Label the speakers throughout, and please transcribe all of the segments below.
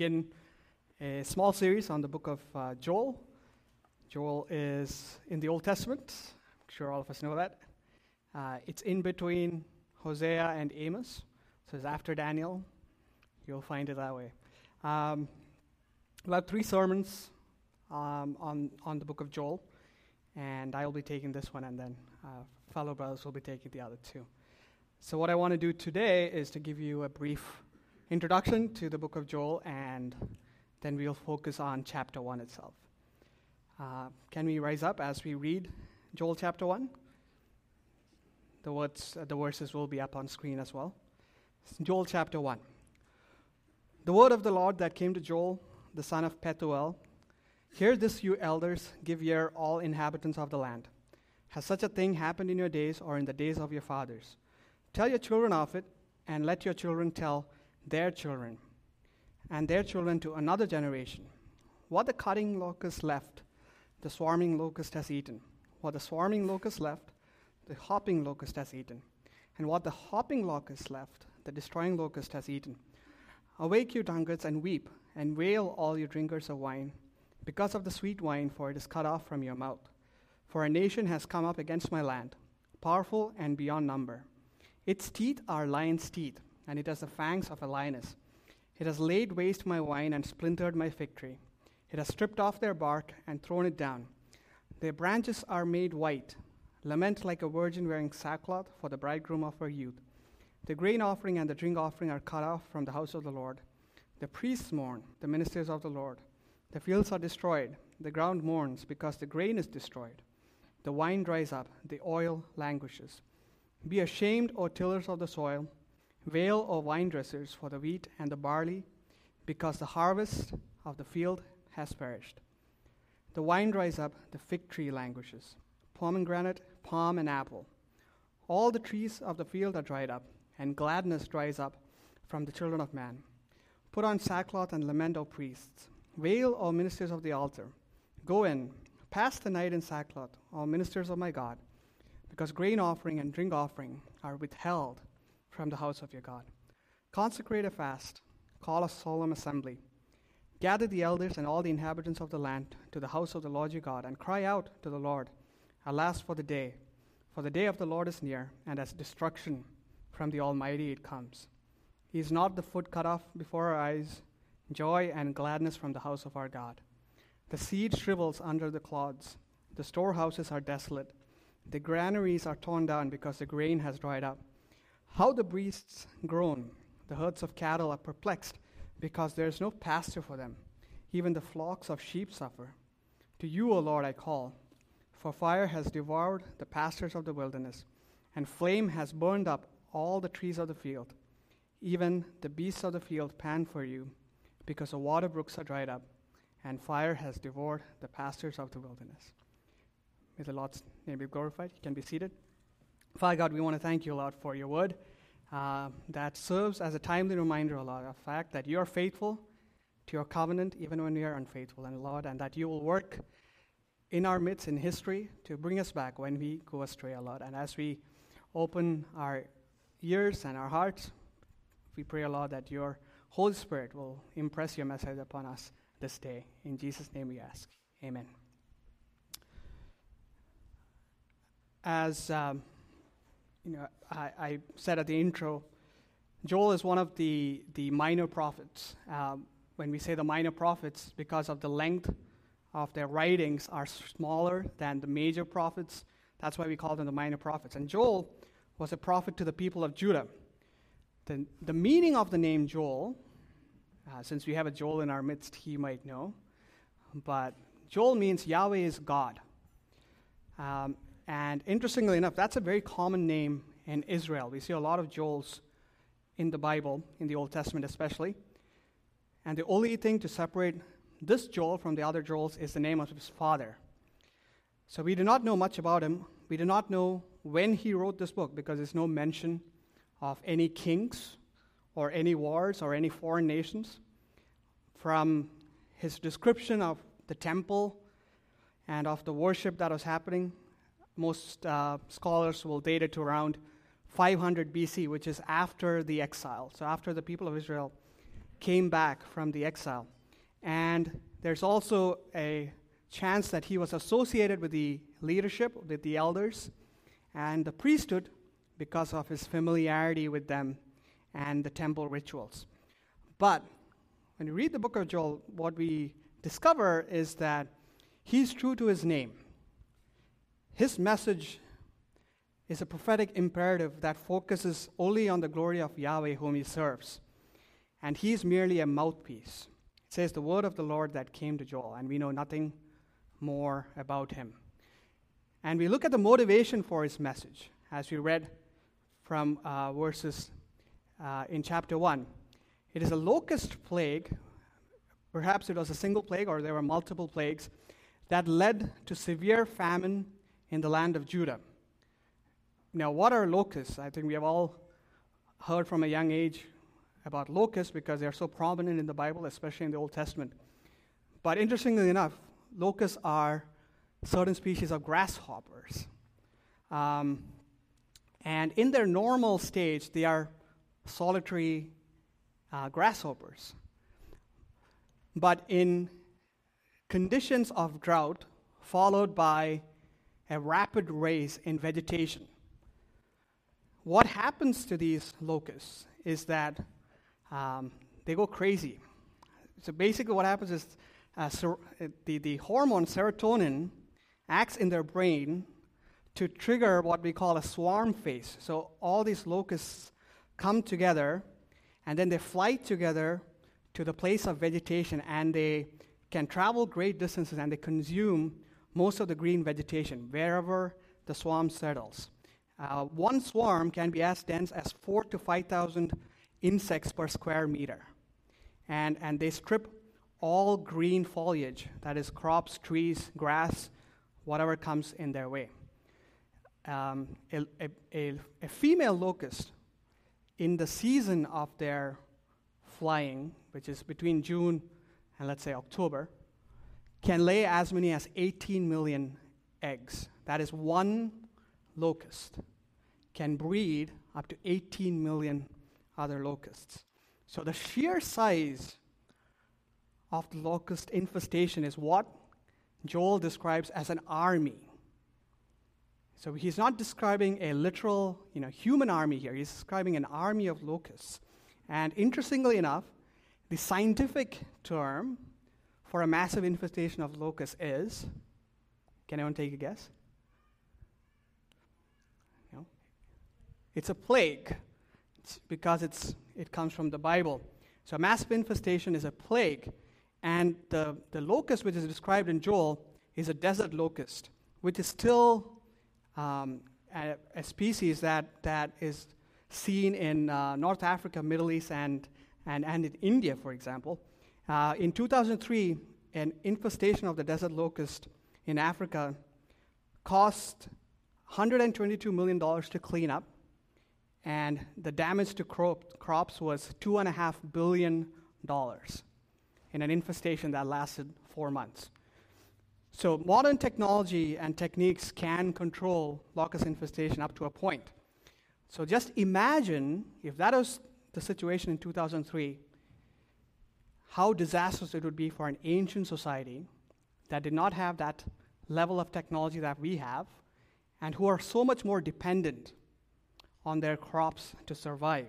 Speaker 1: begin a small series on the book of uh, Joel. Joel is in the Old Testament. I'm sure all of us know that. Uh, it's in between Hosea and Amos, so it's after Daniel. You'll find it that way. Um, we'll have three sermons um, on, on the book of Joel, and I will be taking this one, and then uh, fellow brothers will be taking the other two. So, what I want to do today is to give you a brief introduction to the book of Joel, and then we'll focus on chapter 1 itself. Uh, can we rise up as we read Joel chapter 1? The, words, uh, the verses will be up on screen as well. Joel chapter 1. The word of the Lord that came to Joel, the son of Pethuel Hear this, you elders, give ear, all inhabitants of the land. Has such a thing happened in your days or in the days of your fathers? Tell your children of it, and let your children tell their children, and their children to another generation. What the cutting locust left, the swarming locust has eaten. What the swarming locust left, the hopping locust has eaten. And what the hopping locust left, the destroying locust has eaten. Awake, you drunkards, and weep, and wail, all you drinkers of wine, because of the sweet wine, for it is cut off from your mouth. For a nation has come up against my land, powerful and beyond number. Its teeth are lion's teeth and it has the fangs of a lioness. It has laid waste my wine and splintered my fig tree. It has stripped off their bark and thrown it down. Their branches are made white. Lament like a virgin wearing sackcloth for the bridegroom of her youth. The grain offering and the drink offering are cut off from the house of the Lord. The priests mourn, the ministers of the Lord. The fields are destroyed. The ground mourns because the grain is destroyed. The wine dries up, the oil languishes. Be ashamed, O tillers of the soil Wail, O vine dressers, for the wheat and the barley, because the harvest of the field has perished. The wine dries up, the fig tree languishes, pomegranate, palm, and apple. All the trees of the field are dried up, and gladness dries up from the children of man. Put on sackcloth and lament, O priests. Wail, O ministers of the altar. Go in, pass the night in sackcloth, O ministers of my God, because grain offering and drink offering are withheld from the house of your God. Consecrate a fast, call a solemn assembly. Gather the elders and all the inhabitants of the land to the house of the Lord your God, and cry out to the Lord, Alas for the day! For the day of the Lord is near, and as destruction from the Almighty it comes. He is not the foot cut off before our eyes, joy and gladness from the house of our God. The seed shrivels under the clods, the storehouses are desolate, the granaries are torn down because the grain has dried up. How the beasts groan. The herds of cattle are perplexed because there is no pasture for them. Even the flocks of sheep suffer. To you, O Lord, I call, for fire has devoured the pastures of the wilderness, and flame has burned up all the trees of the field. Even the beasts of the field pant for you, because the water brooks are dried up, and fire has devoured the pastures of the wilderness. May the Lord's name be glorified. You can be seated. Father God, we want to thank you, Lord, for your word uh, that serves as a timely reminder, Lord, of the fact that you are faithful to your covenant even when we are unfaithful, and Lord, and that you will work in our midst in history to bring us back when we go astray, Lord. And as we open our ears and our hearts, we pray, Lord, that your Holy Spirit will impress your message upon us this day. In Jesus' name we ask. Amen. As um, you know, I, I, said at the intro, Joel is one of the, the minor prophets. Um, when we say the minor prophets, because of the length of their writings are smaller than the major prophets, that's why we call them the minor prophets. And Joel was a prophet to the people of Judah. The, the meaning of the name Joel, uh, since we have a Joel in our midst, he might know, but Joel means Yahweh is God. Um, and interestingly enough, that's a very common name in Israel. We see a lot of Joels in the Bible, in the Old Testament especially. And the only thing to separate this Joel from the other Joels is the name of his father. So we do not know much about him. We do not know when he wrote this book because there's no mention of any kings or any wars or any foreign nations. From his description of the temple and of the worship that was happening, most uh, scholars will date it to around 500 BC, which is after the exile. So, after the people of Israel came back from the exile. And there's also a chance that he was associated with the leadership, with the elders, and the priesthood because of his familiarity with them and the temple rituals. But when you read the book of Joel, what we discover is that he's true to his name. His message is a prophetic imperative that focuses only on the glory of Yahweh whom he serves. And he's merely a mouthpiece. It says the word of the Lord that came to Joel, and we know nothing more about him. And we look at the motivation for his message as we read from uh, verses uh, in chapter 1. It is a locust plague. Perhaps it was a single plague or there were multiple plagues that led to severe famine in the land of Judah. Now, what are locusts? I think we have all heard from a young age about locusts because they're so prominent in the Bible, especially in the Old Testament. But interestingly enough, locusts are certain species of grasshoppers. Um, and in their normal stage, they are solitary uh, grasshoppers. But in conditions of drought, followed by a rapid rise in vegetation, what happens to these locusts is that um, they go crazy. So basically, what happens is uh, ser- the, the hormone serotonin acts in their brain to trigger what we call a swarm phase. So all these locusts come together and then they fly together to the place of vegetation and they can travel great distances and they consume most of the green vegetation wherever the swarm settles. Uh, one swarm can be as dense as four to 5,000 insects per square meter. And, and they strip all green foliage, that is, crops, trees, grass, whatever comes in their way. Um, a, a, a, female locust, in the season of their flying, which is between June and let's say October, can lay as many as 18 million eggs. That is one locust can breed up to 18 million other locusts. So the sheer size of the locust infestation is what Joel describes as an army. So he's not describing a literal, you know, human army here. He's describing an army of locusts. And interestingly enough, the scientific term for a massive infestation of locusts is can anyone take a guess? Know, it's a plague. It's because it's, it comes from the Bible. So a massive infestation is a plague. And the, the locust, which is described in Joel, is a desert locust, which is still um, a, a, species that, that is seen in uh, North Africa, Middle East, and, and, and in India, for example. Uh, in 2003, an infestation of the desert locust in Africa cost $122 million to clean up, and the damage to crop, crops was $2.5 billion in an infestation that lasted four months. So, modern technology and techniques can control locust infestation up to a point. So, just imagine if that was the situation in 2003, how disastrous it would be for an ancient society that did not have that level of technology that we have and who are so much more dependent on their crops to survive.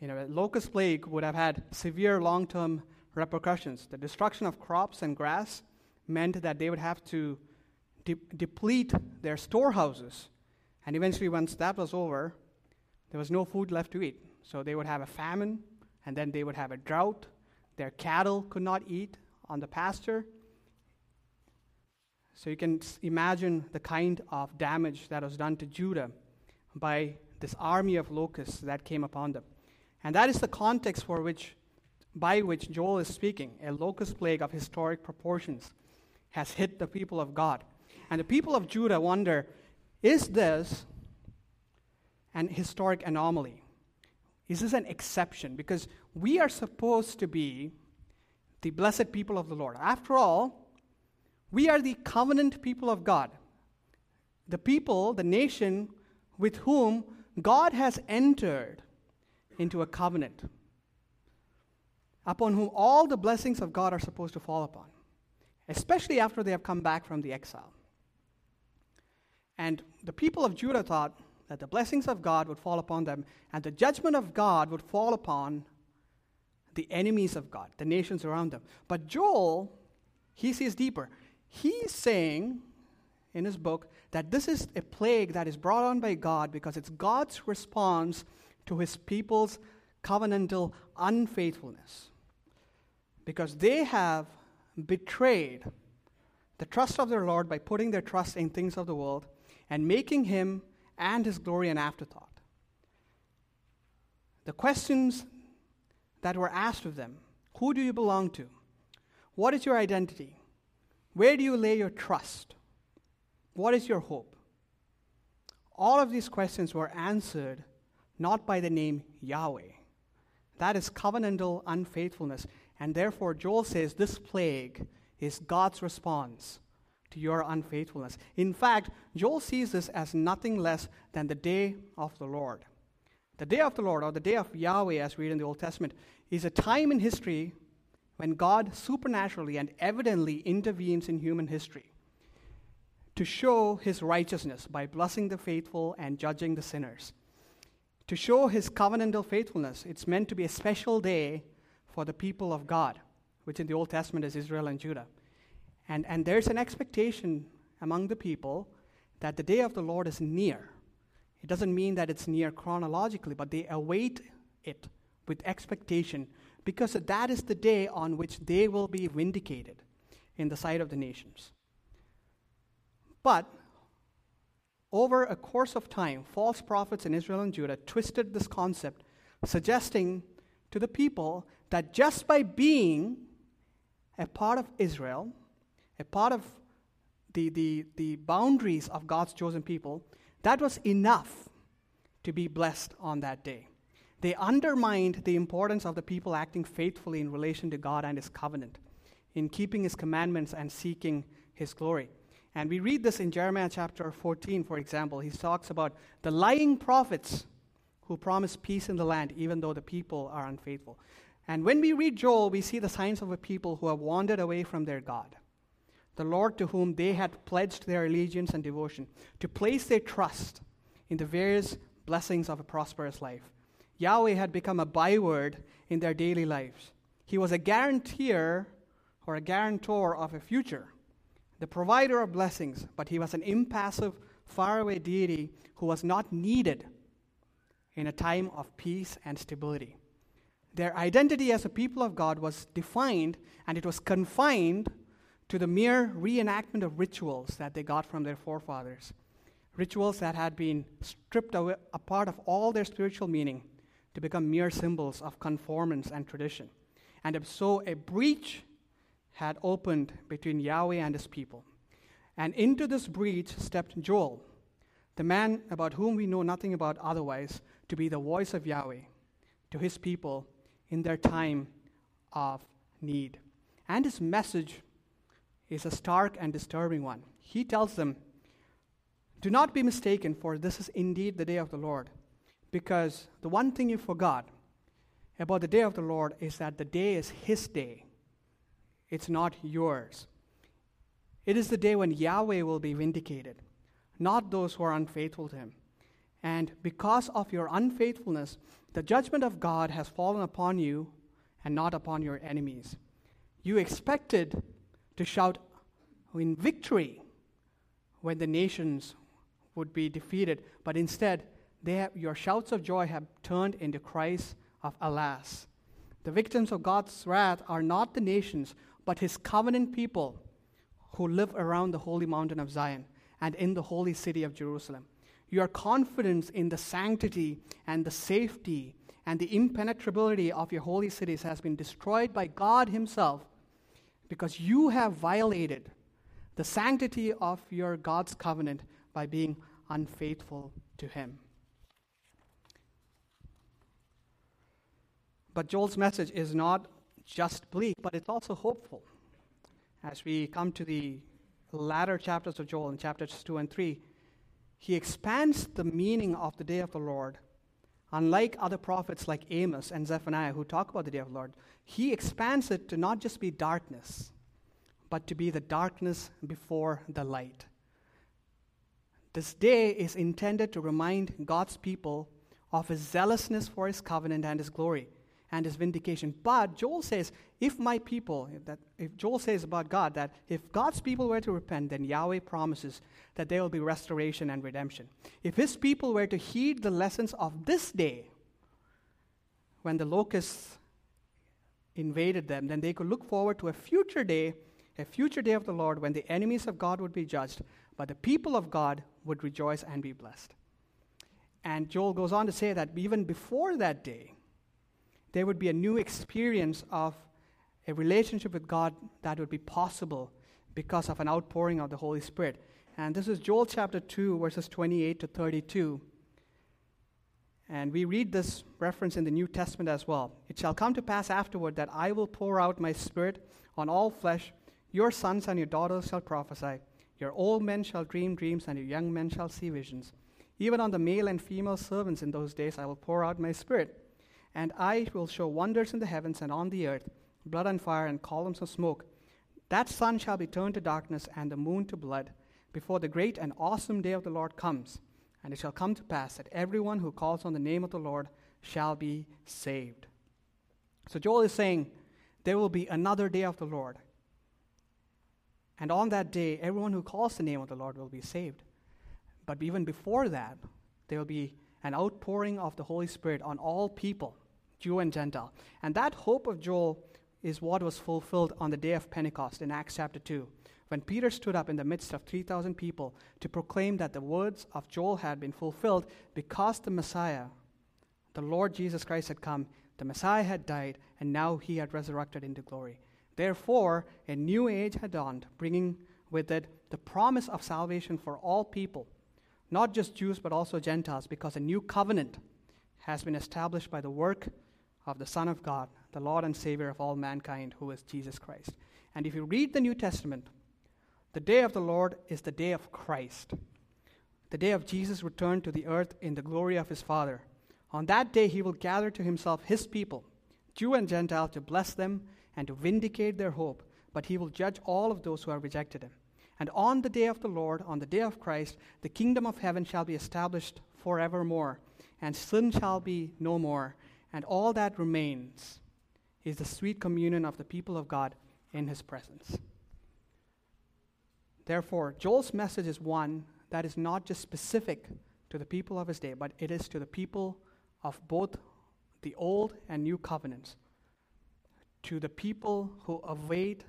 Speaker 1: You know, a locust plague would have had severe long term repercussions. The destruction of crops and grass meant that they would have to de- deplete their storehouses. And eventually, once that was over, there was no food left to eat. So they would have a famine, and then they would have a drought. Their cattle could not eat on the pasture. So you can imagine the kind of damage that was done to Judah by this army of locusts that came upon them. And that is the context for which by which Joel is speaking, a locust plague of historic proportions, has hit the people of God. And the people of Judah wonder is this an historic anomaly? Is this an exception? Because we are supposed to be the blessed people of the Lord. After all, we are the covenant people of God. The people, the nation with whom God has entered into a covenant. upon whom all the blessings of God are supposed to fall upon, especially after they have come back from the exile. And the people of Judah thought that the blessings of God would fall upon them and the judgment of God would fall upon the enemies of God, the nations around them. But Joel, he sees deeper. He's saying in his book that this is a plague that is brought on by God because it's God's response to his people's covenantal unfaithfulness. Because they have betrayed the trust of their Lord by putting their trust in things of the world and making him and his glory an afterthought. The questions that were asked of them who do you belong to? What is your identity? Where do you lay your trust? What is your hope? All of these questions were answered not by the name Yahweh. That is covenantal unfaithfulness. And therefore, Joel says this plague is God's response to your unfaithfulness. In fact, Joel sees this as nothing less than the day of the Lord. The day of the Lord, or the day of Yahweh, as we read in the Old Testament, is a time in history when God supernaturally and evidently intervenes in human history to show his righteousness by blessing the faithful and judging the sinners. To show his covenantal faithfulness, it's meant to be a special day for the people of God, which in the Old Testament is Israel and Judah. And, and there's an expectation among the people that the day of the Lord is near. It doesn't mean that it's near chronologically, but they await it with expectation because that is the day on which they will be vindicated in the sight of the nations. But over a course of time, false prophets in Israel and Judah twisted this concept, suggesting to the people that just by being a part of Israel, a part of the, the, the boundaries of God's chosen people, that was enough to be blessed on that day. They undermined the importance of the people acting faithfully in relation to God and His covenant, in keeping His commandments and seeking His glory. And we read this in Jeremiah chapter 14, for example. He talks about the lying prophets who promise peace in the land, even though the people are unfaithful. And when we read Joel, we see the signs of a people who have wandered away from their God the Lord to whom they had pledged their allegiance and devotion, to place their trust in the various blessings of a prosperous life. Yahweh had become a byword in their daily lives. He was a guarantor or a guarantor of a future, the provider of blessings, but he was an impassive, faraway deity who was not needed in a time of peace and stability. Their identity as a people of God was defined and it was confined to the mere reenactment of rituals that they got from their forefathers. Rituals that had been stripped away, apart of all their spiritual meaning to become mere symbols of conformance and tradition. And so a breach had opened between Yahweh and his people. And into this breach stepped Joel, the man about whom we know nothing about otherwise, to be the voice of Yahweh to his people in their time of need. And his message is a stark and disturbing one. He tells them, Do not be mistaken, for this is indeed the day of the Lord. Because the one thing you forgot about the day of the Lord is that the day is His day, it's not yours. It is the day when Yahweh will be vindicated, not those who are unfaithful to Him. And because of your unfaithfulness, the judgment of God has fallen upon you and not upon your enemies. You expected to shout in victory when the nations would be defeated, but instead, have, your shouts of joy have turned into cries of alas. The victims of God's wrath are not the nations, but his covenant people who live around the holy mountain of Zion and in the holy city of Jerusalem. Your confidence in the sanctity and the safety and the impenetrability of your holy cities has been destroyed by God Himself because you have violated the sanctity of your God's covenant by being unfaithful to Him. But Joel's message is not just bleak, but it's also hopeful. As we come to the latter chapters of Joel, in chapters 2 and 3, he expands the meaning of the day of the Lord unlike other prophets like Amos and Zephaniah who talk about the day of the Lord, he expands it to not just be darkness, but to be the darkness before the light. This day is intended to remind God's people of his zealousness for his covenant and his glory and his vindication. But Joel says, if my people, that if Joel says about God that if God's people were to repent, then Yahweh promises that there will be restoration and redemption. If his people were to heed the lessons of this day, when the locusts invaded them, then they could look forward to a future day, a future day of the Lord when the enemies of God would be judged, but the people of God would rejoice and be blessed. And Joel goes on to say that even before that day, there would be a new experience of a relationship with God that would be possible because of an outpouring of the Holy Spirit. And this is Joel chapter 2, verses 28 to 32. And we read this reference in the New Testament as well. It shall come to pass afterward that I will pour out my spirit on all flesh. Your sons and your daughters shall prophesy. Your old men shall dream dreams, and your young men shall see visions. Even on the male and female servants in those days I will pour out my spirit and I will show wonders in the heavens and on the earth, blood and fire and columns of smoke. That sun shall be turned to darkness and the moon to blood before the great and awesome day of the Lord comes. And it shall come to pass that everyone who calls on the name of the Lord shall be saved. So Joel is saying there will be another day of the Lord. And on that day, everyone who calls the name of the Lord will be saved. But even before that, there will be an outpouring of the Holy Spirit on all people. Jew and Gentile. And that hope of Joel is what was fulfilled on the day of Pentecost in Acts chapter 2, when Peter stood up in the midst of 3,000 people to proclaim that the words of Joel had been fulfilled because the Messiah, the Lord Jesus Christ, had come, the Messiah had died, and now he had resurrected into glory. Therefore, a new age had dawned, bringing with it the promise of salvation for all people, not just Jews, but also Gentiles, because a new covenant has been established by the work of the Son of God, the Lord and Savior of all mankind, who is Jesus Christ. And if you read the New Testament, the day of the Lord is the day of Christ, the day of Jesus' return to the earth in the glory of his Father. On that day, he will gather to himself his people, Jew and Gentile, to bless them and to vindicate their hope, but he will judge all of those who have rejected him. And on the day of the Lord, on the day of Christ, the kingdom of heaven shall be established forevermore, and sin shall be no more and all that remains is the sweet communion of the people of God in his presence. Therefore, Joel's message is one that is not just specific to the people of his day, but it is to the people of both the old and new covenants, to the people who await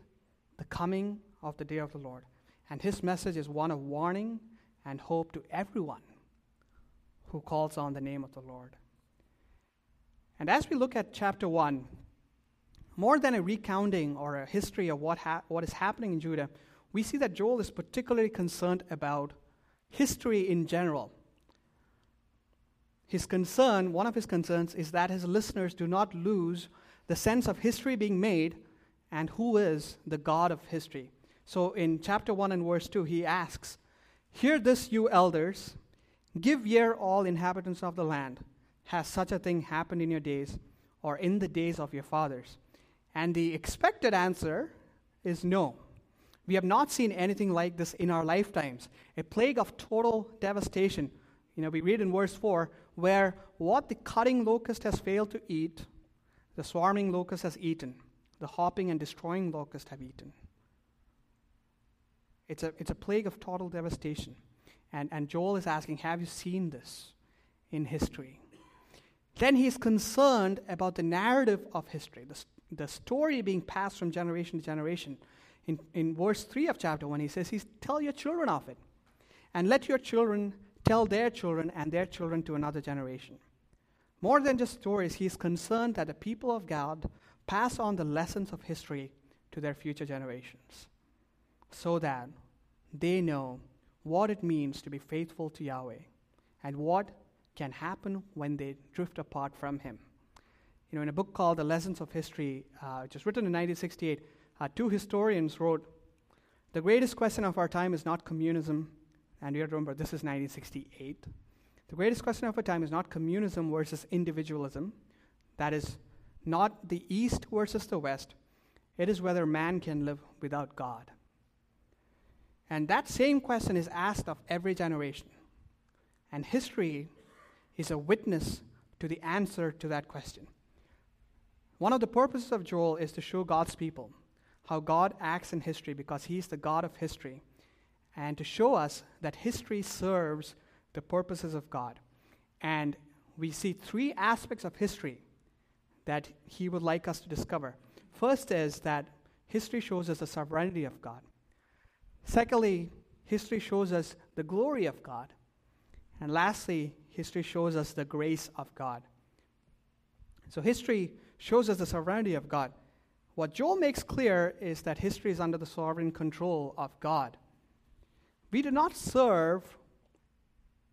Speaker 1: the coming of the day of the Lord. And his message is one of warning and hope to everyone who calls on the name of the Lord. And as we look at chapter 1, more than a recounting or a history of what, ha- what is happening in Judah, we see that Joel is particularly concerned about history in general. His concern, one of his concerns, is that his listeners do not lose the sense of history being made and who is the God of history. So in chapter 1 and verse 2, he asks, Hear this, you elders, give ear, all inhabitants of the land. Has such a thing happened in your days or in the days of your fathers? And the expected answer is no. We have not seen anything like this in our lifetimes. A plague of total devastation. You know, we read in verse 4 where what the cutting locust has failed to eat, the swarming locust has eaten, the hopping and destroying locust have eaten. It's a, it's a plague of total devastation. And, and Joel is asking, Have you seen this in history? Then he's concerned about the narrative of history, the, the story being passed from generation to generation. In, in verse 3 of chapter 1, he says, he's, Tell your children of it, and let your children tell their children and their children to another generation. More than just stories, he's concerned that the people of God pass on the lessons of history to their future generations so that they know what it means to be faithful to Yahweh and what can happen when they drift apart from Him. You know, in a book called The Lessons of History, uh, which was written in 1968, uh, two historians wrote, The greatest question of our time is not communism, and you have to remember this is 1968. The greatest question of our time is not communism versus individualism. That is not the East versus the West. It is whether man can live without God. And that same question is asked of every generation. And history is a witness to the answer to that question. One of the purposes of Joel is to show God's people how God acts in history because He's the God of history, and to show us that history serves the purposes of God. And we see three aspects of history that He would like us to discover. First is that history shows us the sovereignty of God. Secondly, history shows us the glory of God. And lastly, history shows us the grace of God. So, history shows us the sovereignty of God. What Joel makes clear is that history is under the sovereign control of God. We do not serve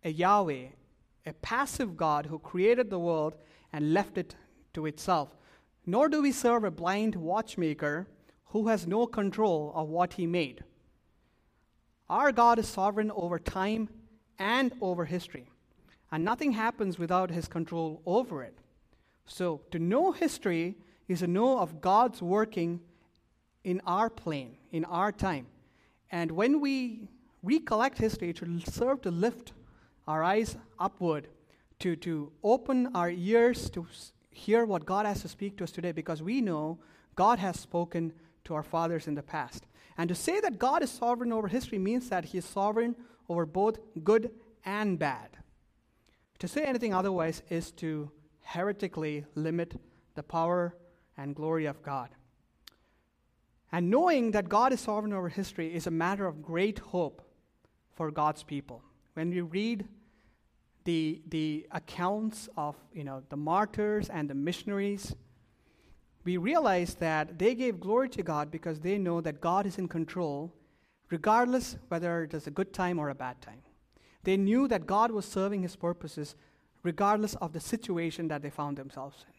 Speaker 1: a Yahweh, a passive God who created the world and left it to itself, nor do we serve a blind watchmaker who has no control of what he made. Our God is sovereign over time and over history, and nothing happens without his control over it. So, to know history is to know of God's working in our plane, in our time. And when we recollect history, it should serve to lift our eyes upward, to, to open our ears to hear what God has to speak to us today, because we know God has spoken to our fathers in the past. And to say that God is sovereign over history means that He is sovereign over both good and bad. To say anything otherwise is to heretically limit the power and glory of God. And knowing that God is sovereign over history is a matter of great hope for God's people. When we read the, the accounts of you know, the martyrs and the missionaries, we realize that they gave glory to God because they know that God is in control, regardless whether it is a good time or a bad time. They knew that God was serving his purposes regardless of the situation that they found themselves in.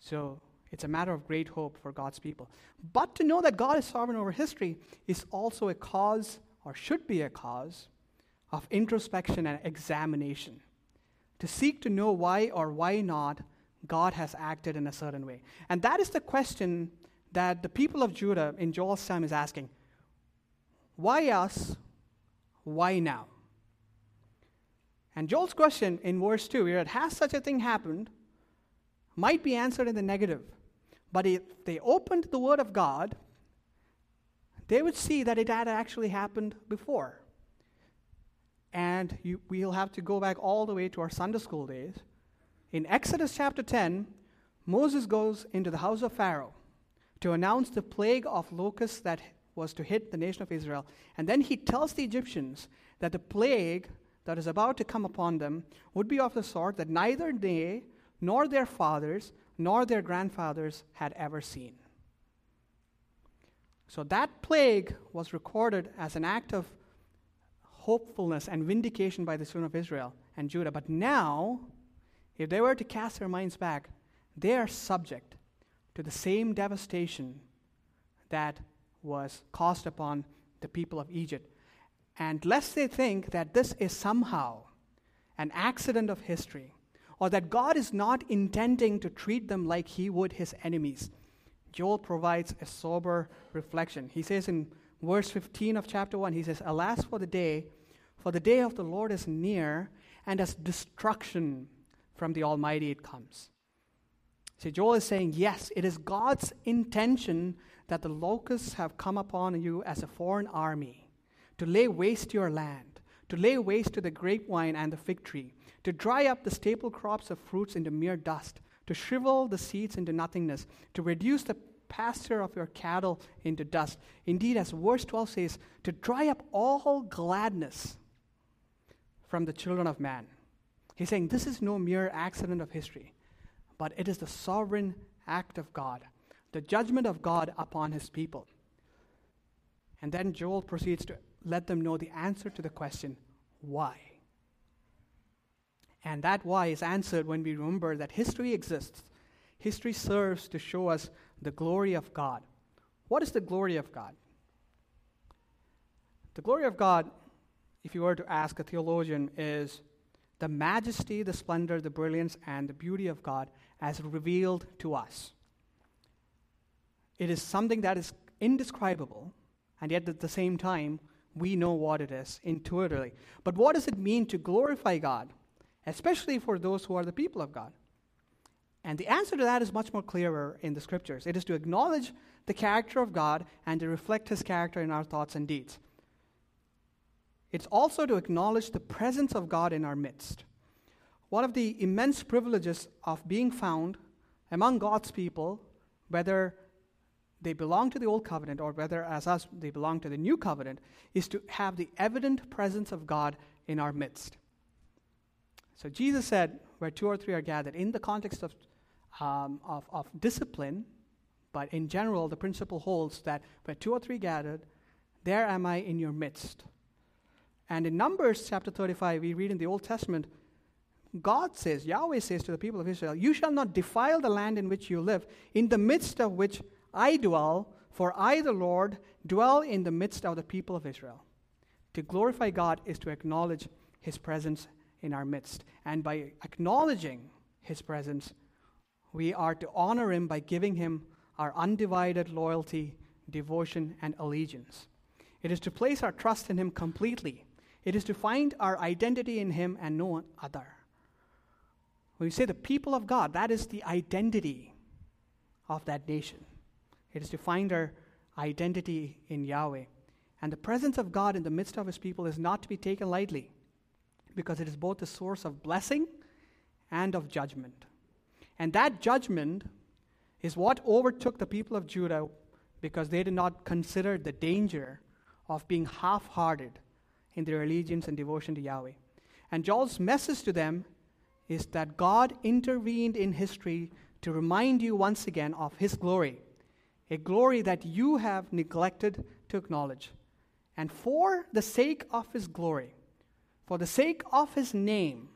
Speaker 1: So it's a matter of great hope for God's people. But to know that God is sovereign over history is also a cause, or should be a cause, of introspection and examination. To seek to know why or why not God has acted in a certain way. And that is the question that the people of Judah in Joel's time is asking Why us? Why now? And Joel's question in verse 2 here, has such a thing happened, might be answered in the negative. But if they opened the Word of God, they would see that it had actually happened before. And you, we'll have to go back all the way to our Sunday school days. In Exodus chapter 10, Moses goes into the house of Pharaoh to announce the plague of locusts that was to hit the nation of Israel. And then he tells the Egyptians that the plague that is about to come upon them would be of the sort that neither they, nor their fathers, nor their grandfathers had ever seen. So that plague was recorded as an act of hopefulness and vindication by the children of Israel and Judah. But now, if they were to cast their minds back, they are subject to the same devastation that was caused upon the people of Egypt. And lest they think that this is somehow an accident of history, or that God is not intending to treat them like he would his enemies, Joel provides a sober reflection. He says in verse 15 of chapter 1, he says, Alas for the day, for the day of the Lord is near, and as destruction from the Almighty it comes. See, Joel is saying, Yes, it is God's intention that the locusts have come upon you as a foreign army to lay waste your land, to lay waste to the grapevine and the fig tree, to dry up the staple crops of fruits into mere dust, to shrivel the seeds into nothingness, to reduce the pasture of your cattle into dust. Indeed, as verse 12 says, to dry up all gladness from the children of man. He's saying this is no mere accident of history, but it is the sovereign act of God, the judgment of God upon his people. And then Joel proceeds to let them know the answer to the question, why? And that why is answered when we remember that history exists. History serves to show us the glory of God. What is the glory of God? The glory of God, if you were to ask a theologian, is the majesty, the splendor, the brilliance, and the beauty of God as revealed to us. It is something that is indescribable, and yet at the same time, we know what it is intuitively. But what does it mean to glorify God, especially for those who are the people of God? And the answer to that is much more clearer in the scriptures. It is to acknowledge the character of God and to reflect his character in our thoughts and deeds. It's also to acknowledge the presence of God in our midst. One of the immense privileges of being found among God's people, whether they belong to the old covenant or whether, as us, they belong to the new covenant, is to have the evident presence of God in our midst. So Jesus said, where two or three are gathered, in the context of um, of, of discipline, but in general, the principle holds that where two or three gathered, there am I in your midst. And in Numbers chapter 35, we read in the Old Testament, God says, Yahweh says to the people of Israel, You shall not defile the land in which you live, in the midst of which I dwell, for I, the Lord, dwell in the midst of the people of Israel. To glorify God is to acknowledge his presence in our midst. And by acknowledging his presence, we are to honor him by giving him our undivided loyalty, devotion, and allegiance. It is to place our trust in him completely. It is to find our identity in him and no other. When we say the people of God, that is the identity of that nation. It is to find our identity in Yahweh. And the presence of God in the midst of his people is not to be taken lightly because it is both a source of blessing and of judgment. And that judgment is what overtook the people of Judah because they did not consider the danger of being half hearted in their allegiance and devotion to Yahweh. And Joel's message to them is that God intervened in history to remind you once again of his glory, a glory that you have neglected to acknowledge. And for the sake of his glory, for the sake of his name,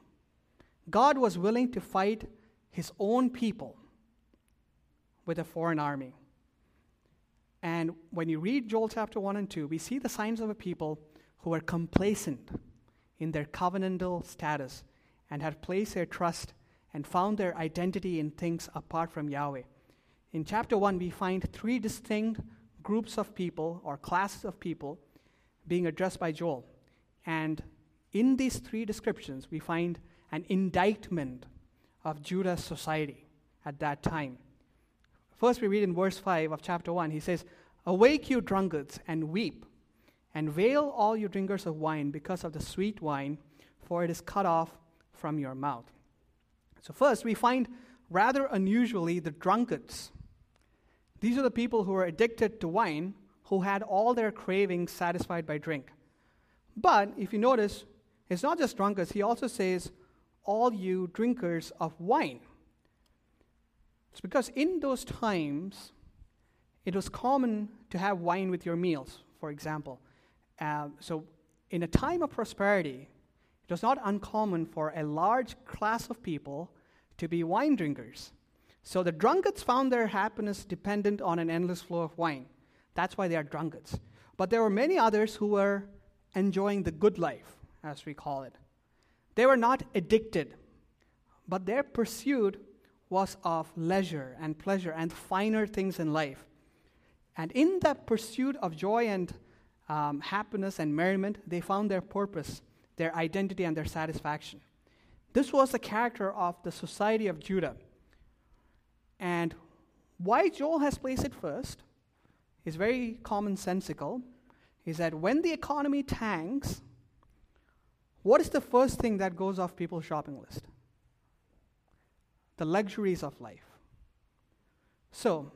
Speaker 1: God was willing to fight his own people with a foreign army. And when you read Joel chapter 1 and 2, we see the signs of a people who are complacent in their covenantal status and had placed their trust and found their identity in things apart from Yahweh. In chapter 1, we find three distinct groups of people or classes of people being addressed by Joel. And in these three descriptions, we find an indictment of Judah's society at that time. First, we read in verse 5 of chapter 1, he says, Awake, you drunkards, and weep, and wail all you drinkers of wine because of the sweet wine, for it is cut off from your mouth. So, first, we find rather unusually the drunkards. These are the people who were addicted to wine, who had all their cravings satisfied by drink. But if you notice, it's not just drunkards, he also says, all you drinkers of wine. It's because in those times, it was common to have wine with your meals, for example. Uh, so, in a time of prosperity, it was not uncommon for a large class of people to be wine drinkers. So, the drunkards found their happiness dependent on an endless flow of wine. That's why they are drunkards. But there were many others who were enjoying the good life, as we call it. They were not addicted, but their pursuit was of leisure and pleasure and finer things in life. And in that pursuit of joy and um, happiness and merriment, they found their purpose, their identity, and their satisfaction. This was the character of the society of Judah. And why Joel has placed it first is very commonsensical is that when the economy tanks, what is the first thing that goes off people's shopping list? The luxuries of life. So,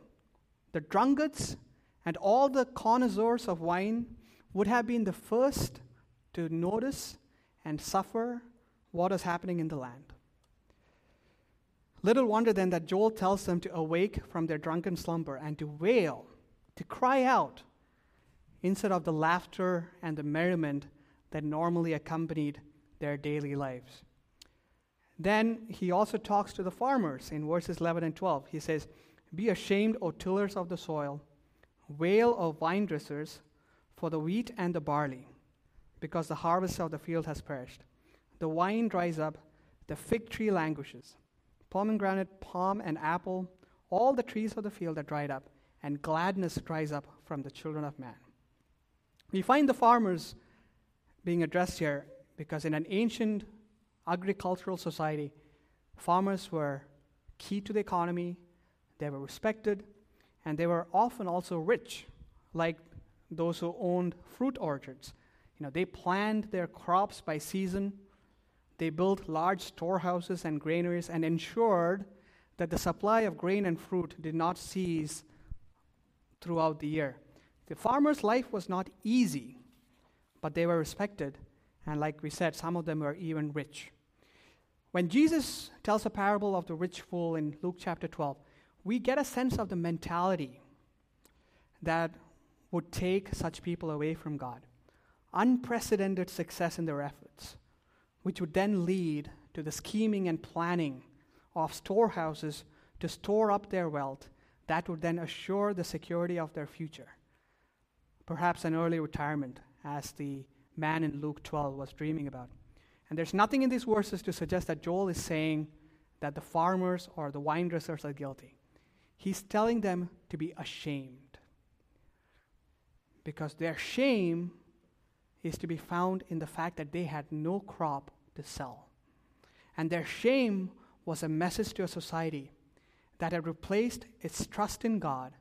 Speaker 1: the drunkards and all the connoisseurs of wine would have been the first to notice and suffer what is happening in the land. Little wonder then that Joel tells them to awake from their drunken slumber and to wail, to cry out, instead of the laughter and the merriment that normally accompanied their daily lives. Then he also talks to the farmers in verses 11 and 12. He says, Be ashamed, O tillers of the soil, wail, O vine dressers, for the wheat and the barley, because the harvest of the field has perished. the wine dries up, the fig tree languishes. Pomegranate, palm, and apple, all the trees of the field are dried up, and gladness dries up from the children of man. We find the farmers being addressed here because in an ancient agricultural society, farmers were key to the economy, they were respected, and they were often also rich, like those who owned fruit orchards. You know, they planned their crops by season, they built large storehouses and granaries and ensured that the supply of grain and fruit did not cease throughout the year. The farmer's life was not easy, but they were respected, and like we said, some of them were even rich. When Jesus tells a parable of the rich fool in Luke chapter 12, we get a sense of the mentality that would take such people away from God. Unprecedented success in their efforts, which would then lead to the scheming and planning of storehouses to store up their wealth that would then assure the security of their future. Perhaps an early retirement, as the man in Luke 12 was dreaming about. And there's nothing in these verses to suggest that Joel is saying that the farmers or the wine dressers are guilty. He's telling them to be ashamed. Because their shame is to be found in the fact that they had no crop to sell. And their shame was a message to a society that had replaced its trust in God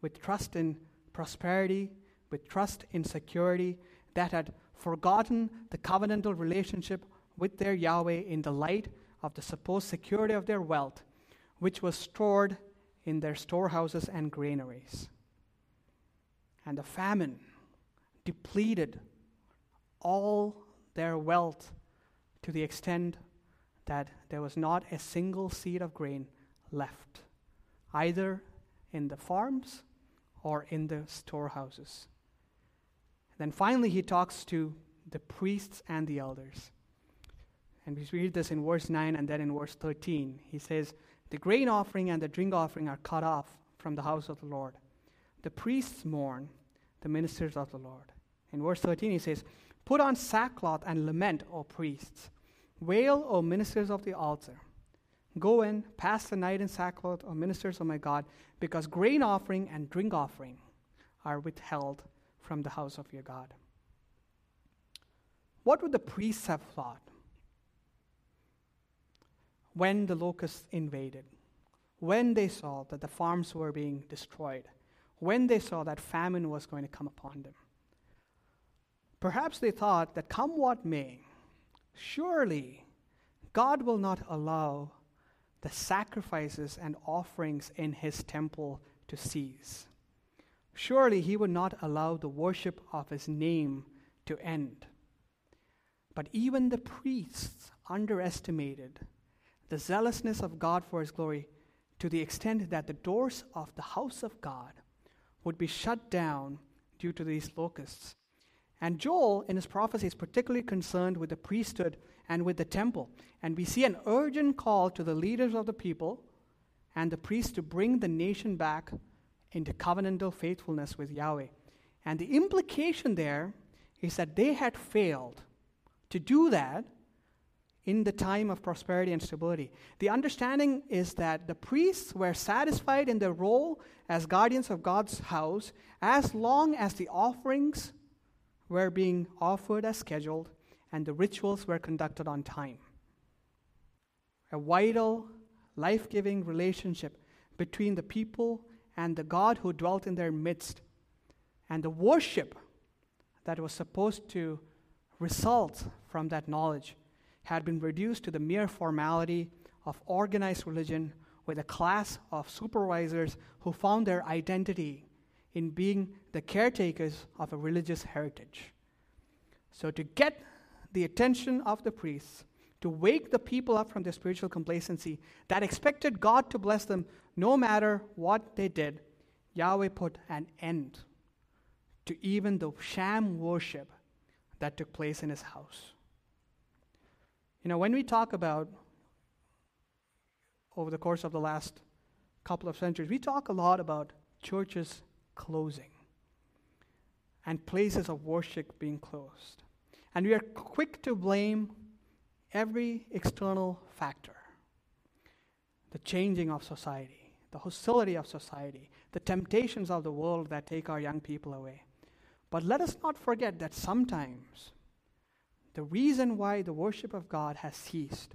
Speaker 1: with trust in prosperity, with trust in security, that had forgotten the covenantal relationship with their Yahweh in the light of the supposed security of their wealth, which was stored in their storehouses and granaries. And the famine depleted all their wealth to the extent that there was not a single seed of grain left, either in the farms or in the storehouses. Then finally, he talks to the priests and the elders. And we read this in verse 9 and then in verse 13. He says, The grain offering and the drink offering are cut off from the house of the Lord. The priests mourn, the ministers of the Lord. In verse 13, he says, Put on sackcloth and lament, O priests. Wail, O ministers of the altar. Go in, pass the night in sackcloth, O ministers of my God, because grain offering and drink offering are withheld from the house of your God. What would the priests have thought when the locusts invaded? When they saw that the farms were being destroyed? When they saw that famine was going to come upon them? Perhaps they thought that come what may, surely God will not allow the sacrifices and offerings in his temple to cease. Surely he would not allow the worship of his name to end. But even the priests underestimated the zealousness of God for his glory to the extent that the doors of the house of God would be shut down due to these locusts. And Joel, in his prophecy, is particularly concerned with the priesthood and with the temple. And we see an urgent call to the leaders of the people and the priests to bring the nation back into covenantal faithfulness with Yahweh. And the implication there is that they had failed to do that in the time of prosperity and stability. The understanding is that the priests were satisfied in their role as guardians of God's house as long as the offerings were being offered as scheduled and the rituals were conducted on time. A vital, life giving relationship between the people and the God who dwelt in their midst, and the worship that was supposed to result from that knowledge had been reduced to the mere formality of organized religion with a class of supervisors who found their identity in being the caretakers of a religious heritage. So, to get the attention of the priests, to wake the people up from their spiritual complacency that expected God to bless them no matter what they did, Yahweh put an end to even the sham worship that took place in his house. You know, when we talk about over the course of the last couple of centuries, we talk a lot about churches closing and places of worship being closed. And we are quick to blame every external factor the changing of society, the hostility of society, the temptations of the world that take our young people away. But let us not forget that sometimes the reason why the worship of God has ceased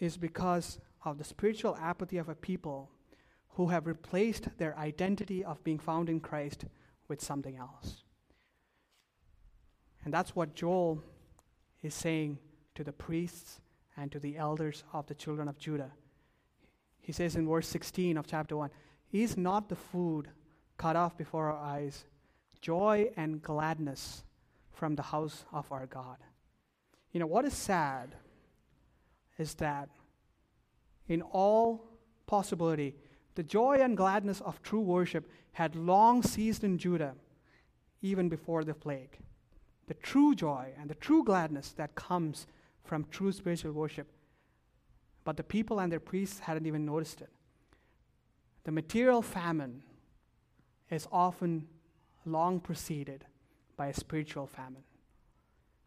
Speaker 1: is because of the spiritual apathy of a people who have replaced their identity of being found in Christ with something else. And that's what Joel is saying to the priests and to the elders of the children of Judah. He says in verse 16 of chapter 1 Is not the food cut off before our eyes joy and gladness from the house of our God? You know, what is sad is that in all possibility, the joy and gladness of true worship had long ceased in Judah, even before the plague. The true joy and the true gladness that comes from true spiritual worship. But the people and their priests hadn't even noticed it. The material famine is often long preceded by a spiritual famine.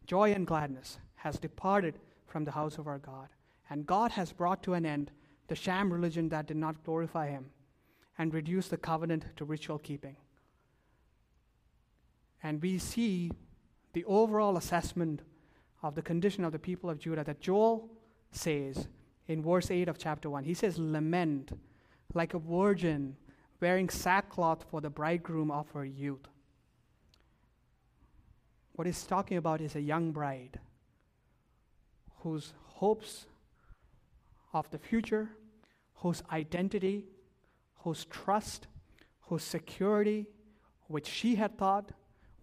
Speaker 1: Joy and gladness has departed from the house of our God, and God has brought to an end the sham religion that did not glorify Him and reduced the covenant to ritual keeping. And we see the overall assessment of the condition of the people of Judah that Joel says in verse 8 of chapter 1. He says, Lament like a virgin wearing sackcloth for the bridegroom of her youth. What he's talking about is a young bride whose hopes of the future, whose identity, whose trust, whose security, which she had thought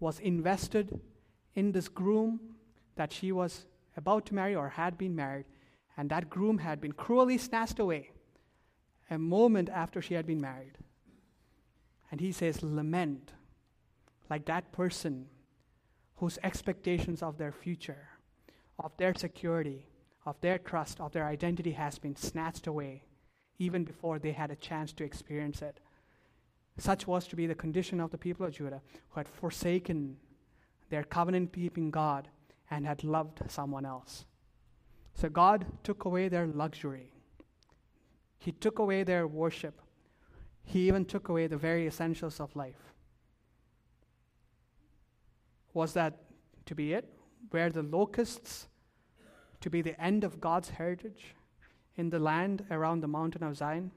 Speaker 1: was invested in this groom that she was about to marry or had been married, and that groom had been cruelly snatched away a moment after she had been married. And he says, Lament like that person whose expectations of their future, of their security, of their trust, of their identity has been snatched away even before they had a chance to experience it. Such was to be the condition of the people of Judah who had forsaken their covenant keeping God and had loved someone else. So God took away their luxury, He took away their worship, He even took away the very essentials of life. Was that to be it? Were the locusts to be the end of God's heritage in the land around the mountain of Zion?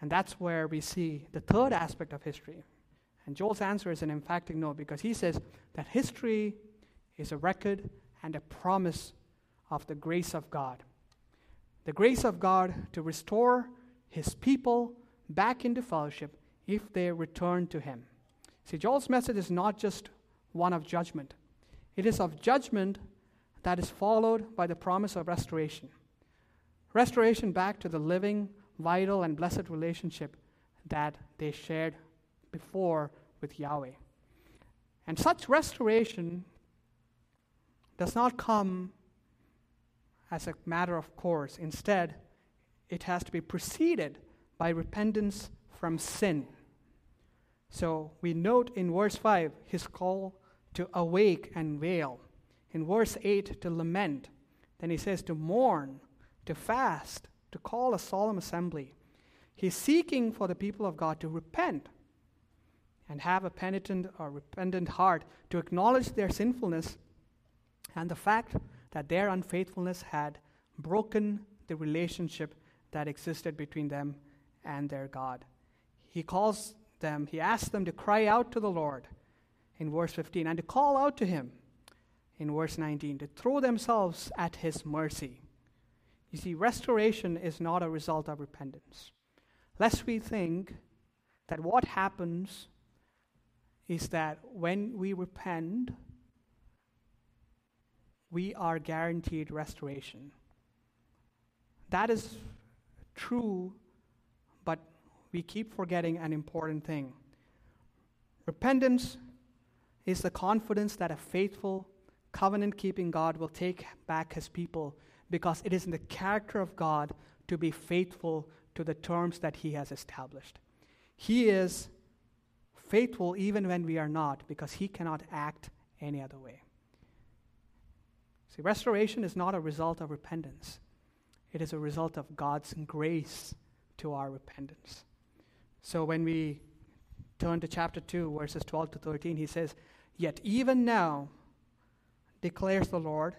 Speaker 1: And that's where we see the third aspect of history, and Joel's answer is an emphatic no because he says that history is a record and a promise of the grace of God. The grace of God to restore his people back into fellowship if they return to him. See, Joel's message is not just one of judgment, it is of judgment that is followed by the promise of restoration. Restoration back to the living, vital, and blessed relationship that they shared before with Yahweh. And such restoration does not come as a matter of course. Instead, it has to be preceded by repentance from sin. So we note in verse 5 his call to awake and wail. In verse 8, to lament. Then he says to mourn, to fast, to call a solemn assembly. He's seeking for the people of God to repent and have a penitent or repentant heart to acknowledge their sinfulness and the fact that their unfaithfulness had broken the relationship that existed between them and their God. He calls them, he asks them to cry out to the Lord in verse 15 and to call out to him in verse 19, to throw themselves at his mercy. You see, restoration is not a result of repentance. Lest we think that what happens is that when we repent, we are guaranteed restoration. That is true, but we keep forgetting an important thing. Repentance is the confidence that a faithful, covenant keeping God will take back his people because it is in the character of God to be faithful to the terms that he has established. He is faithful even when we are not, because he cannot act any other way. See, restoration is not a result of repentance, it is a result of God's grace to our repentance. So when we turn to chapter 2, verses 12 to 13, he says, Yet even now, declares the Lord,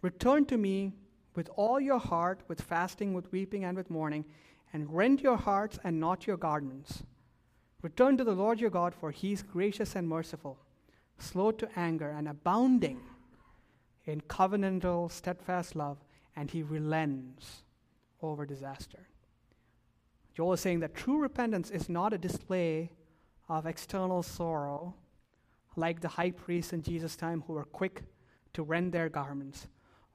Speaker 1: return to me with all your heart, with fasting, with weeping, and with mourning, and rend your hearts and not your garments. Return to the Lord your God, for he is gracious and merciful, slow to anger, and abounding in covenantal, steadfast love, and he relents over disaster. Joel is saying that true repentance is not a display of external sorrow, like the high priests in Jesus' time who were quick to rend their garments,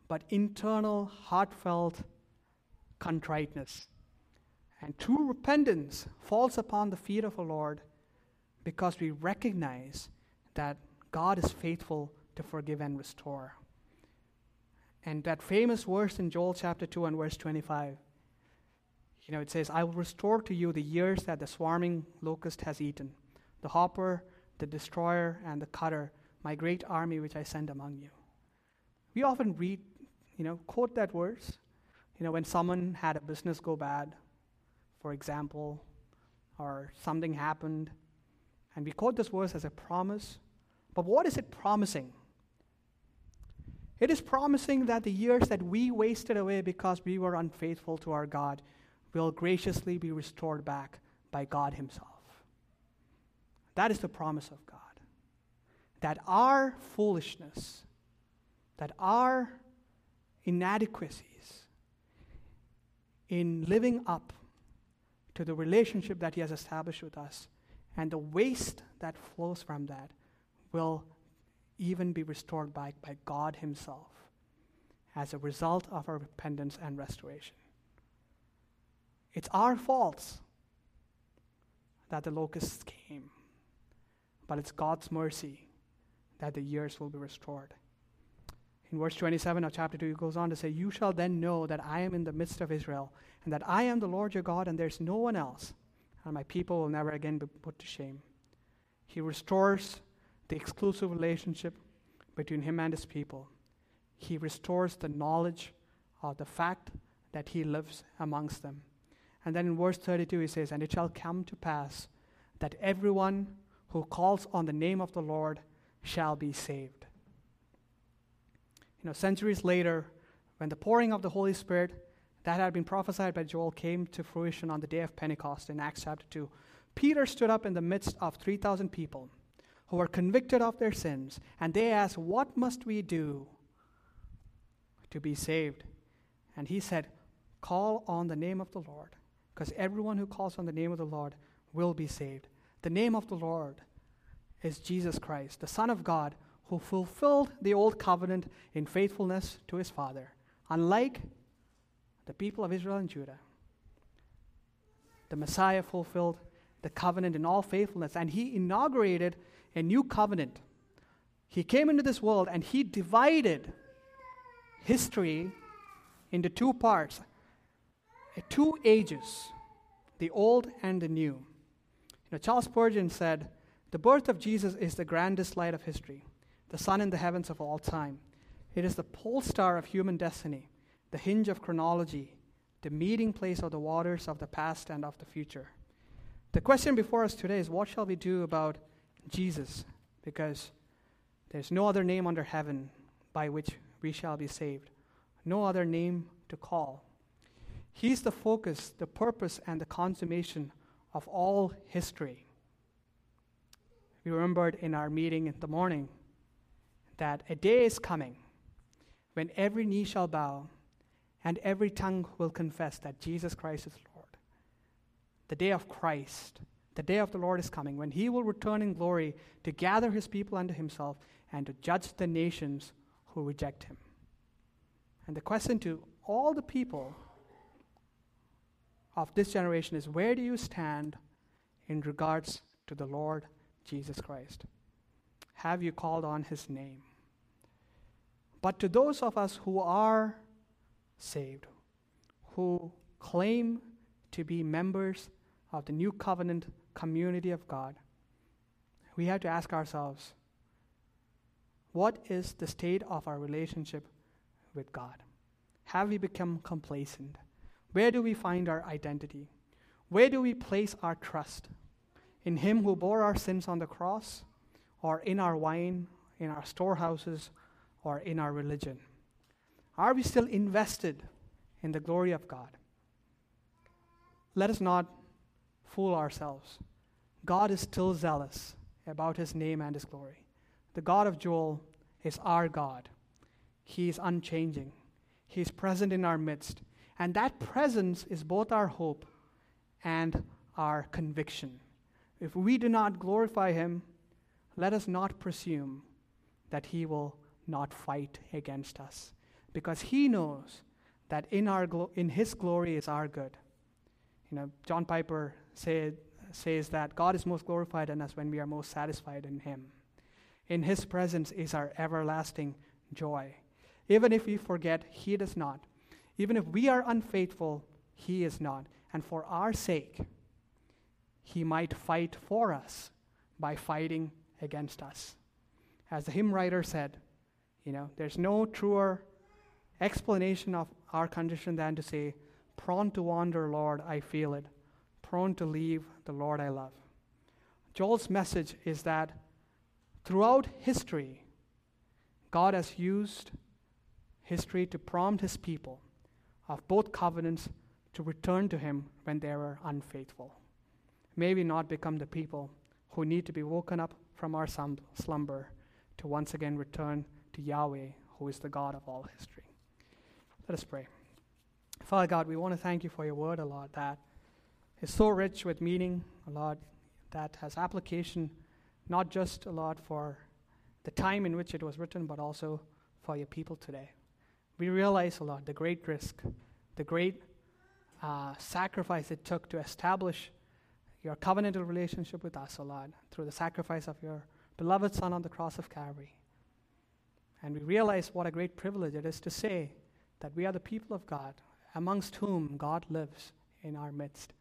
Speaker 1: but internal, heartfelt contriteness. And true repentance falls upon the feet of the Lord because we recognize that God is faithful to forgive and restore. And that famous verse in Joel chapter 2 and verse 25, you know, it says, I will restore to you the years that the swarming locust has eaten, the hopper, the destroyer, and the cutter, my great army which I send among you. We often read, you know, quote that verse, you know, when someone had a business go bad, for example, or something happened, and we quote this verse as a promise. But what is it promising? It is promising that the years that we wasted away because we were unfaithful to our God will graciously be restored back by God Himself. That is the promise of God. That our foolishness, that our inadequacies in living up to the relationship that He has established with us and the waste that flows from that will even be restored back by God Himself as a result of our repentance and restoration. It's our faults that the locusts came, but it's God's mercy that the years will be restored. In verse 27 of chapter 2, he goes on to say, You shall then know that I am in the midst of Israel, and that I am the Lord your God, and there's no one else, and my people will never again be put to shame. He restores the exclusive relationship between him and his people. He restores the knowledge of the fact that he lives amongst them. And then in verse 32, he says, And it shall come to pass that everyone who calls on the name of the Lord shall be saved. Know, centuries later, when the pouring of the Holy Spirit that had been prophesied by Joel came to fruition on the day of Pentecost in Acts chapter 2, Peter stood up in the midst of 3,000 people who were convicted of their sins, and they asked, What must we do to be saved? And he said, Call on the name of the Lord, because everyone who calls on the name of the Lord will be saved. The name of the Lord is Jesus Christ, the Son of God, who fulfilled the old covenant in faithfulness to his Father, unlike the people of Israel and Judah. The Messiah fulfilled the covenant in all faithfulness, and he inaugurated a new covenant. He came into this world and he divided history into two parts, uh, two ages, the old and the new. You know, Charles Spurgeon said, The birth of Jesus is the grandest light of history, the sun in the heavens of all time. It is the pole star of human destiny, the hinge of chronology, the meeting place of the waters of the past and of the future. The question before us today is what shall we do about Jesus, because there's no other name under heaven by which we shall be saved, no other name to call. He's the focus, the purpose, and the consummation of all history. We remembered in our meeting in the morning that a day is coming when every knee shall bow and every tongue will confess that Jesus Christ is Lord. The day of Christ the day of the Lord is coming when he will return in glory to gather his people unto himself and to judge the nations who reject him. And the question to all the people of this generation is where do you stand in regards to the Lord Jesus Christ? Have you called on his name? But to those of us who are saved, who claim to be members of the new covenant community of God, we have to ask ourselves what is the state of our relationship with God? Have we become complacent? Where do we find our identity? Where do we place our trust? In Him who bore our sins on the cross, or in our wine, in our storehouses, or in our religion? Are we still invested in the glory of God? Let us not fool ourselves. God is still zealous about His name and His glory. The God of Joel is our God. He is unchanging. He is present in our midst. And that presence is both our hope and our conviction. If we do not glorify Him, let us not presume that He will not fight against us, because He knows that in, our glo- in His glory is our good. You know, John Piper says that God is most glorified in us when we are most satisfied in Him. In His presence is our everlasting joy. Even if we forget, He does not. Even if we are unfaithful, He is not. And for our sake, He might fight for us by fighting against us. As the hymn writer said, you know, there's no truer explanation of our condition than to say, Prone to wander, Lord, I feel it. Prone to leave the Lord I love. Joel's message is that throughout history, God has used history to prompt his people of both covenants to return to him when they were unfaithful. May we not become the people who need to be woken up from our slumber to once again return to Yahweh, who is the God of all history. Let us pray. Father God, we want to thank you for your word, a that is so rich with meaning, a that has application, not just a lot for the time in which it was written, but also for your people today. We realize a the great risk, the great uh, sacrifice it took to establish your covenantal relationship with us, O Lord, through the sacrifice of your beloved Son on the cross of Calvary. And we realize what a great privilege it is to say that we are the people of God, amongst whom God lives in our midst.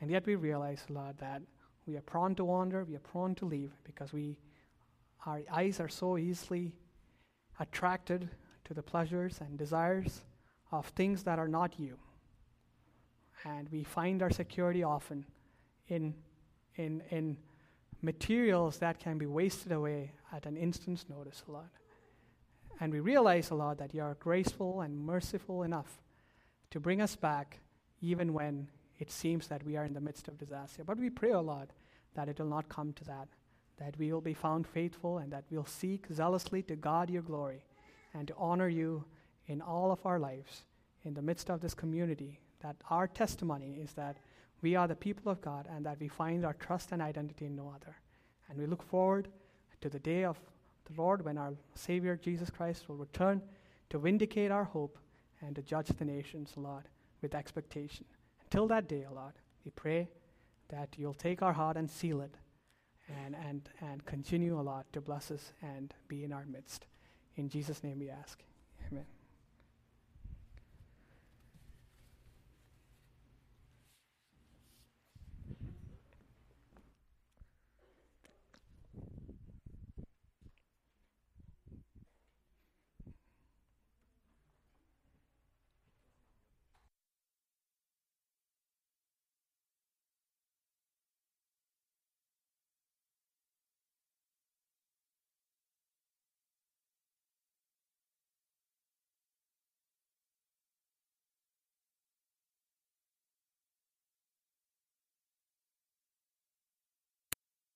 Speaker 1: And yet we realize, Lord, that we are prone to wander, we are prone to leave, because we, our eyes are so easily attracted to the pleasures and desires of things that are not you. And we find our security often in, in, in materials that can be wasted away at an instant's notice, Lord. And we realize, Lord, that you are graceful and merciful enough to bring us back even when it seems that we are in the midst of disaster. But we pray, O Lord, that it will not come to that, that we will be found faithful and that we'll seek zealously to guard your glory and to honor you in all of our lives in the midst of this community. That our testimony is that we are the people of God and that we find our trust and identity in no other. And we look forward to the day of the Lord when our Savior Jesus Christ will return to vindicate our hope and to judge the nations, Lord, with expectation. Until that day, Lord, we pray that you'll take our heart and seal it and, and, and continue, Lord, to bless us and be in our midst. In Jesus' name we ask.